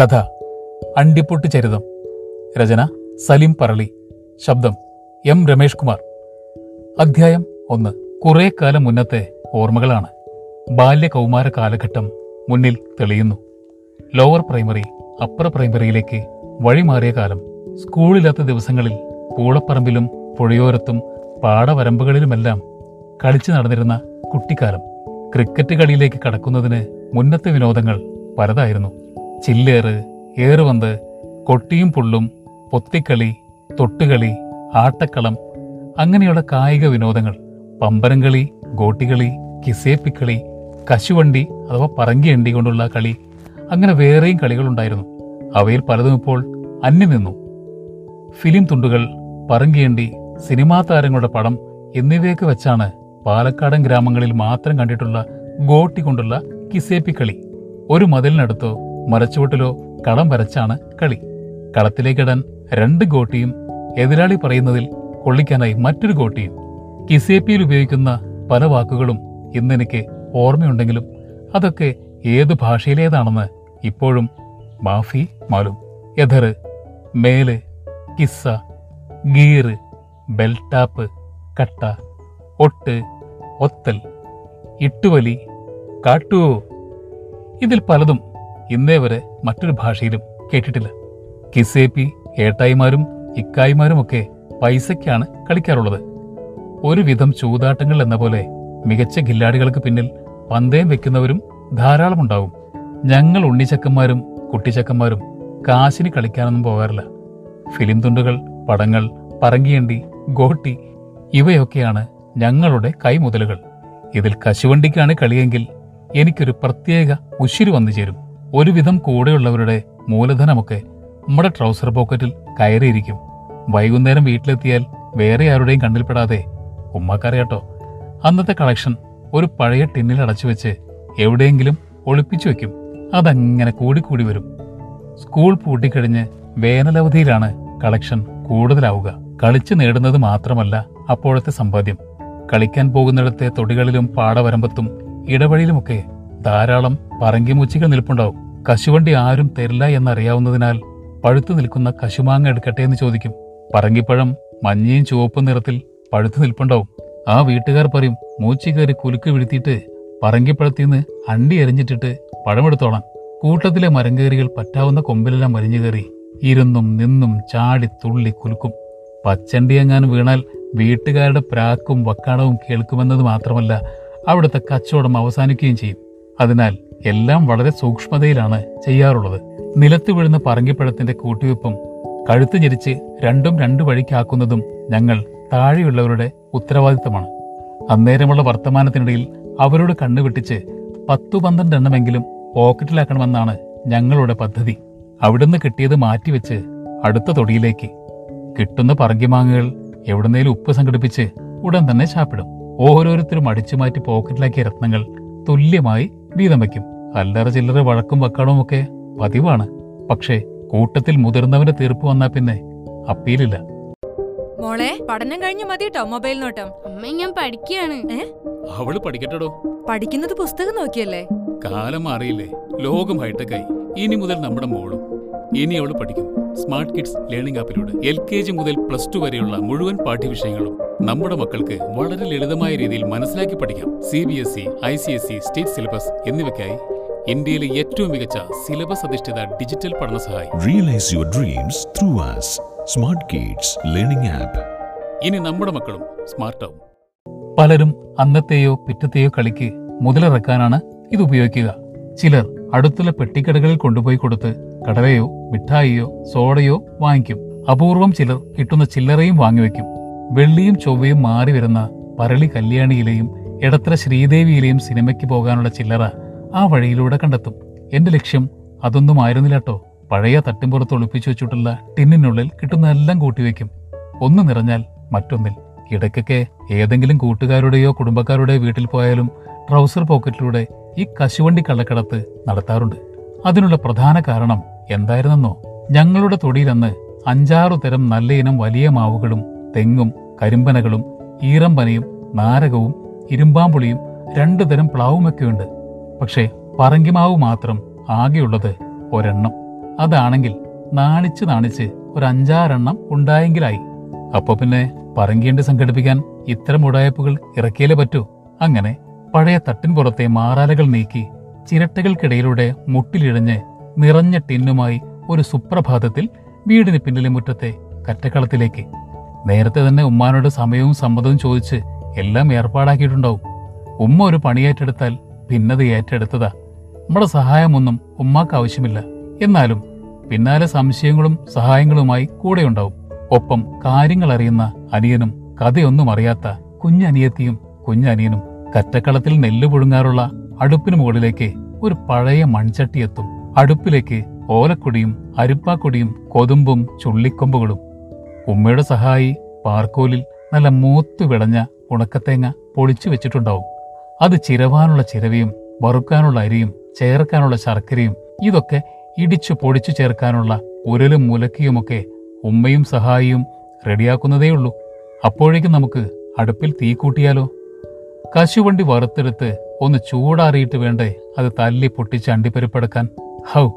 കഥ അണ്ടിപ്പൊട്ട് ചരിതം. രചന സലിം പറളി. ശബ്ദം എം രമേഷ് കുമാർ. അധ്യായം ഒന്ന്. കുറെ കാലം മുന്നത്തെ ഓർമ്മകളാണ്. ബാല്യ കൗമാര കാലഘട്ടം മുന്നിൽ തെളിയുന്നു. ലോവർ പ്രൈമറി അപ്പർ പ്രൈമറിയിലേക്ക് വഴിമാറിയ കാലം. സ്കൂളില്ലാത്ത ദിവസങ്ങളിൽ പൂളപ്പറമ്പിലും പുഴയോരത്തും പാടവരമ്പുകളിലുമെല്ലാം കളിച്ചു നടന്നിരുന്ന കുട്ടിക്കാലം. ക്രിക്കറ്റ് കളിയിലേക്ക് കടക്കുന്നതിന് മുന്നത്തെ വിനോദങ്ങൾ പലതായിരുന്നു. ചില്ലേറ് ഏറുപന്ത് കൊട്ടിയും പുള്ളും പൊത്തിക്കളി തൊട്ടുകളി ആട്ടക്കളം അങ്ങനെയുള്ള കായിക വിനോദങ്ങൾ. പമ്പരം കളി ഗോട്ടികളി കിസേപ്പിക്കളി കശുവണ്ടി അഥവാ പറങ്കിയണ്ടി കൊണ്ടുള്ള കളി അങ്ങനെ വേറെയും കളികളുണ്ടായിരുന്നു. അവയിൽ പലതും ഇപ്പോൾ അന്യം നിന്നു. ഫിലിം തുണ്ടുകൾ പറങ്കിയണ്ടി സിനിമാ താരങ്ങളുടെ പടം എന്നിവയൊക്കെ വെച്ചാണ് പാലക്കാടൻ ഗ്രാമങ്ങളിൽ മാത്രം കണ്ടിട്ടുള്ള ഗോട്ടി കൊണ്ടുള്ള കിസേപ്പിക്കളി ഒരു മതിലിനടുത്തോ മരച്ചുവട്ടിലോ കളം വരച്ചാണ് കളി. കളത്തിലേക്കിടാൻ രണ്ട് ഗോട്ടിയും എതിരാളി പറയുന്നതിൽ കൊള്ളിക്കാനായി മറ്റൊരു ഗോട്ടിയും. കിസേപ്പിയിൽ ഉപയോഗിക്കുന്ന പല വാക്കുകളും ഇന്നെനിക്ക് ഓർമ്മയുണ്ടെങ്കിലും അതൊക്കെ ഏത് ഭാഷയിലേതാണെന്ന് ഇപ്പോഴും മാഫി മാലും. എഥർ മേൽ കിസ്സ ഗീറ് ബെൽട്ടാപ്പ് കട്ട ഒട്ട് ഒത്തൽ ഇട്ടുവലി കാട്ടു. ഇതിൽ പലതും ഇന്നേ വരെ മറ്റൊരു ഭാഷയിലും കേട്ടിട്ടില്ല. കിസേപ്പി ഏട്ടായിമാരും ഇക്കായിമാരുമൊക്കെ പൈസയ്ക്കാണ് കളിക്കാറുള്ളത്. ഒരുവിധം ചൂതാട്ടങ്ങൾ എന്ന പോലെ മികച്ച ഗില്ലാടികൾക്ക് പിന്നിൽ പന്തയം വെക്കുന്നവരും ധാരാളം ധാരാളമുണ്ടാവും. ഞങ്ങൾ ഉണ്ണിച്ചക്കന്മാരും കുട്ടിച്ചക്കന്മാരും കാശിന് കളിക്കാനൊന്നും പോകാറില്ല. ഫിലിം തുണ്ടുകൾ പടങ്ങൾ പറങ്കിയണ്ടി ഗോട്ടി ഇവയൊക്കെയാണ് ഞങ്ങളുടെ കൈമുതലുകൾ. ഇതിൽ കശുവണ്ടിക്കാണ് കളിയെങ്കിൽ എനിക്കൊരു പ്രത്യേക ഉശിരു വന്നു ചേരും. ഒരുവിധം കൂടെയുള്ളവരുടെ മൂലധനമൊക്കെ നമ്മുടെ ട്രൗസർ പോക്കറ്റിൽ കയറിയിരിക്കും. വൈകുന്നേരം വീട്ടിലെത്തിയാൽ വേറെ ആരുടെയും കണ്ണിൽപ്പെടാതെ ഉമ്മക്കറിയാട്ടോ. അന്നത്തെ കളക്ഷൻ ഒരു പഴയ ടിന്നിൽ അടച്ചു വെച്ച് എവിടെയെങ്കിലും ഒളിപ്പിച്ചു വെക്കും. അതങ്ങനെ കൂടിക്കൂടി വരും. സ്കൂൾ പൂട്ടിക്കഴിഞ്ഞ് വേനലവധിയിലാണ് കളക്ഷൻ കൂടുതലാവുക. കളിച്ചു നേടുന്നത് മാത്രമല്ല അപ്പോഴത്തെ സമ്പാദ്യം. കളിക്കാൻ പോകുന്നിടത്തെ തൊടികളിലും പാടവരമ്പത്തും ഇടവഴിയിലുമൊക്കെ ധാരാളം പറങ്കിമൂച്ചികൾ നിൽപ്പുണ്ടാവും. കശുവണ്ടി ആരും തരില്ല എന്നറിയാവുന്നതിനാൽ പഴുത്തു നിൽക്കുന്ന കശുമാങ്ങ എടുക്കട്ടെ എന്ന് ചോദിക്കും. പറങ്കിപ്പഴം മഞ്ഞയും ചുവപ്പും നിറത്തിൽ പഴുത്തു നിൽപ്പുണ്ടാവും. ആ വീട്ടുകാർ പറയും മൂച്ചി കയറി കുലുക്ക് വീഴ്ത്തിയിട്ട് പറങ്കിപ്പഴത്തിന്ന് അണ്ടി എറിഞ്ഞിട്ടിട്ട് പഴമെടുത്തോളാം. കൂട്ടത്തിലെ മരങ്കേറികൾ പറ്റാവുന്ന കൊമ്പിലെല്ലാം മരിഞ്ഞു കയറി. ഇരുന്നും നിന്നും ചാടി തുള്ളി കുലുക്കും. പച്ചണ്ടി എങ്ങാനും വീണാൽ വീട്ടുകാരുടെ പ്രാക്കും വക്കാടവും കേൾക്കുമെന്നത് മാത്രമല്ല അവിടുത്തെ കച്ചവടം അവസാനിക്കുകയും ചെയ്യും. അതിനാൽ എല്ലാം വളരെ സൂക്ഷ്മതയിലാണ് ചെയ്യാറുള്ളത്. നിലത്ത് വീഴുന്ന പറങ്കിപ്പഴത്തിന്റെ കൂട്ടിവെപ്പും കഴുത്ത് ഞെരിച്ച് രണ്ടും രണ്ടു വഴിക്കാക്കുന്നതും ഞങ്ങൾ താഴെയുള്ളവരുടെ ഉത്തരവാദിത്തമാണ്. അന്നേരമുള്ള വർത്തമാനത്തിനിടയിൽ അവരോട് കണ്ണുവെട്ടിച്ച് പത്തു പന്ത്രണ്ട് എണ്ണമെങ്കിലും പോക്കറ്റിലാക്കണമെന്നാണ് ഞങ്ങളുടെ പദ്ധതി. അവിടുന്ന് കിട്ടിയത് മാറ്റിവെച്ച് അടുത്ത തൊടിയിലേക്ക്. കിട്ടുന്ന പറങ്കിമാങ്ങകൾ എവിടുന്നേലും ഉപ്പ് സംഘടിപ്പിച്ച് ഉടൻ തന്നെ ചാപ്പിടും. ഓരോരുത്തരും അടിച്ചു മാറ്റി പോക്കറ്റിലാക്കിയ രത്നങ്ങൾ തുല്യമായി വീതം വയ്ക്കും. അല്ലറ ചില്ലറ വഴക്കും വക്കാണവും ഒക്കെ പതിവാണ്. പക്ഷേ കൂട്ടത്തിൽ മുതിർന്നവന്റെ തീർപ്പ് വന്നാ പിന്നെ അപ്പീലില്ല. മോളെ പഠനം കഴിഞ്ഞ് മതി കേട്ടോ മൊബൈൽ നോട്ടം അമ്മ ഞാൻ പഠിക്കുകയാണ്. അവൾ പഠിക്കട്ടോ പഠിക്കുന്നത് പുസ്തകം നോക്കിയല്ലേ? കാലം മാറിയില്ലേ. ലോകം ഹൈടെക്കായി. ഇനി മുതൽ നമ്മുടെ മോളും. ഇനി അവൾ പഠിക്കും. സ്മാർട്ട് കിഡ്സ് ലേണിംഗ് ആപ്പിലൂടെ എൽ കെ ജി മുതൽ പ്ലസ് ടു വരെയുള്ള മുഴുവൻ പാഠ്യവിഷയങ്ങളും നമ്മുടെ മക്കൾക്ക് വളരെ ലളിതമായ രീതിയിൽ മനസ്സിലാക്കി പഠിക്കാം. C B S E I C S E state syllabus എന്നിവയ്ക്കായി ഇന്ത്യയിലെ ഏറ്റവും മികച്ച സിലബസ് അധിഷ്ഠിത ഡിജിറ്റൽ പഠന സഹായി. Realise your dreams through as smart kids learning app ഇനി നമ്മുടെ മക്കളും സ്മാർട്ടാവും പലരും അന്നത്തെയോ പിറ്റത്തെയോ കളിക്ക് മുതലിറക്കാനാണ് ഇത് ഉപയോഗിക്കുക. ചിലർ അടുത്തുള്ള പെട്ടിക്കടകളിൽ കൊണ്ടുപോയി കൊടുത്ത് കടലയോ മിഠായിയോ സോഡയോ വാങ്ങിക്കും. അപൂർവം ചിലർ കിട്ടുന്ന ചില്ലറയും വാങ്ങിവെക്കും വെള്ളിയും ചൊവ്വയും മാറി വരുന്ന പരളി കല്യാണിയിലെയും എടത്തര ശ്രീദേവിയിലെയും സിനിമയ്ക്ക് പോകാനുള്ള ചില്ലറ ആ വഴിയിലൂടെ കണ്ടെത്തും. എന്റെ ലക്ഷ്യം അതൊന്നും ആയിരുന്നില്ലട്ടോ പഴയ തട്ടിമ്പുറത്ത് ഒളിപ്പിച്ചു വെച്ചിട്ടുള്ള ടിന്നിനുള്ളിൽ കിട്ടുന്നതെല്ലാം കൂട്ടിവെക്കും ഒന്ന് നിറഞ്ഞാൽ മറ്റൊന്നിൽ. ഇടയ്ക്കൊക്കെ ഏതെങ്കിലും കൂട്ടുകാരുടെയോ കുടുംബക്കാരുടെയോ വീട്ടിൽ പോയാലും ട്രൗസർ പോക്കറ്റിലൂടെ ഈ കശുവണ്ടി കള്ളക്കടത്ത് നടത്താറുണ്ട്. അതിനുള്ള പ്രധാന കാരണം എന്തായിരുന്നെന്നോ? ഞങ്ങളുടെ തൊടിയിലന്ന് അഞ്ചാറു തരം നല്ലയിനം വലിയ മാവുകളും തെങ്ങും കരിമ്പനകളും ഈറമ്പനയും നാരകവും ഇരുമ്പാമ്പുളിയും രണ്ടു തരം പ്ലാവുമൊക്കെയുണ്ട്. പക്ഷേ പറങ്കിമാവ് മാത്രം ആകെയുള്ളത് ഒരെണ്ണം. അതാണെങ്കിൽ നാണിച്ച് നാണിച്ച് ഒരു അഞ്ചാറെണ്ണം ഉണ്ടായെങ്കിലായി. അപ്പൊ പിന്നെ പറങ്കിയണ്ടി സംഘടിപ്പിക്കാൻ ഇത്തരം ഉടായ്പകൾ ഇറക്കിയാലേ പറ്റൂ? അങ്ങനെ പഴയ തട്ടിൻപുറത്തെ മാറാലകൾ നീക്കി ചിരട്ടകൾക്കിടയിലൂടെ മുട്ടിലിഴഞ്ഞ് നിറഞ്ഞ ടിന്നുമായി ഒരു സുപ്രഭാതത്തിൽ വീടിന് പിന്നിലെ മുറ്റത്തെ കറ്റക്കളത്തിലേക്ക്. നേരത്തെ തന്നെ ഉമ്മാനോട് സമയവും സമ്മതവും ചോദിച്ച് എല്ലാം ഏർപ്പാടാക്കിയിട്ടുണ്ടാവും. ഉമ്മ ഒരു പണിയേറ്റെടുത്താൽ പിന്നത് ഏറ്റെടുത്തതാ. നമ്മുടെ സഹായമൊന്നും ഉമ്മാക്ക് ആവശ്യമില്ല. എന്നാലും പിന്നാലെ സംശയങ്ങളും സഹായങ്ങളുമായി കൂടെയുണ്ടാവും. ഒപ്പം കാര്യങ്ങൾ അറിയുന്ന അനിയനും കഥയൊന്നും അറിയാത്ത കുഞ്ഞനിയത്തിയും കുഞ്ഞനിയനും കറ്റക്കളത്തിൽ നെല്ല് പുഴുങ്ങാറുള്ള അടുപ്പിന് മുകളിലേക്ക് ഒരു പഴയ മൺചട്ടി എത്തും. അടുപ്പിലേക്ക് ഓലക്കൊടിയും അരിപ്പാക്കൊടിയും കൊതുമ്പും ചുള്ളിക്കൊമ്പുകളും. ഉമ്മയുടെ സഹായി പാർക്കോലിൽ നല്ല മൂത്തു വിളഞ്ഞ ഉണക്കത്തേങ്ങ പൊളിച്ചു വെച്ചിട്ടുണ്ടാവും. അത് ചിരവാനുള്ള ചിരവിയും വറുക്കാനുള്ള അരിയും ചേർക്കാനുള്ള ശർക്കരയും ഇതൊക്കെ ഇടിച്ചു പൊടിച്ചു ചേർക്കാനുള്ള ഉരലും മുലക്കിയുമൊക്കെ ഉമ്മയും സഹായിയും റെഡിയാക്കുന്നതേയുള്ളൂ. അപ്പോഴേക്കും നമുക്ക് അടുപ്പിൽ തീ കൂട്ടിയാലോ? കശുവണ്ടി വറുത്തെടുത്ത് ഒന്ന് ചൂടാറിയിട്ട് വേണ്ടേ? അത് തല്ലി പൊട്ടിച്ച് അണ്ടിപ്പരിപ്പെടുക്കാൻ ഹൗ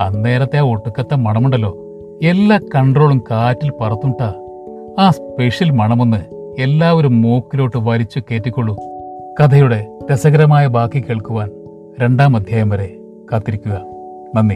അന്നേരത്തെ ആ ഒട്ടുക്കത്തെ മണമുണ്ടല്ലോ. എല്ലാ കൺട്രോളും കാറ്റിൽ പറത്തുണ്ടാ ആ സ്പെഷ്യൽ മണമൊന്ന് എല്ലാവരും മൂക്കിലോട്ട് വലിച്ചു കയറ്റിക്കൊള്ളൂ. കഥയുടെ രസകരമായ ബാക്കി കേൾക്കുവാൻ രണ്ടാം അധ്യായം വരെ കാത്തിരിക്കുക. നന്ദി.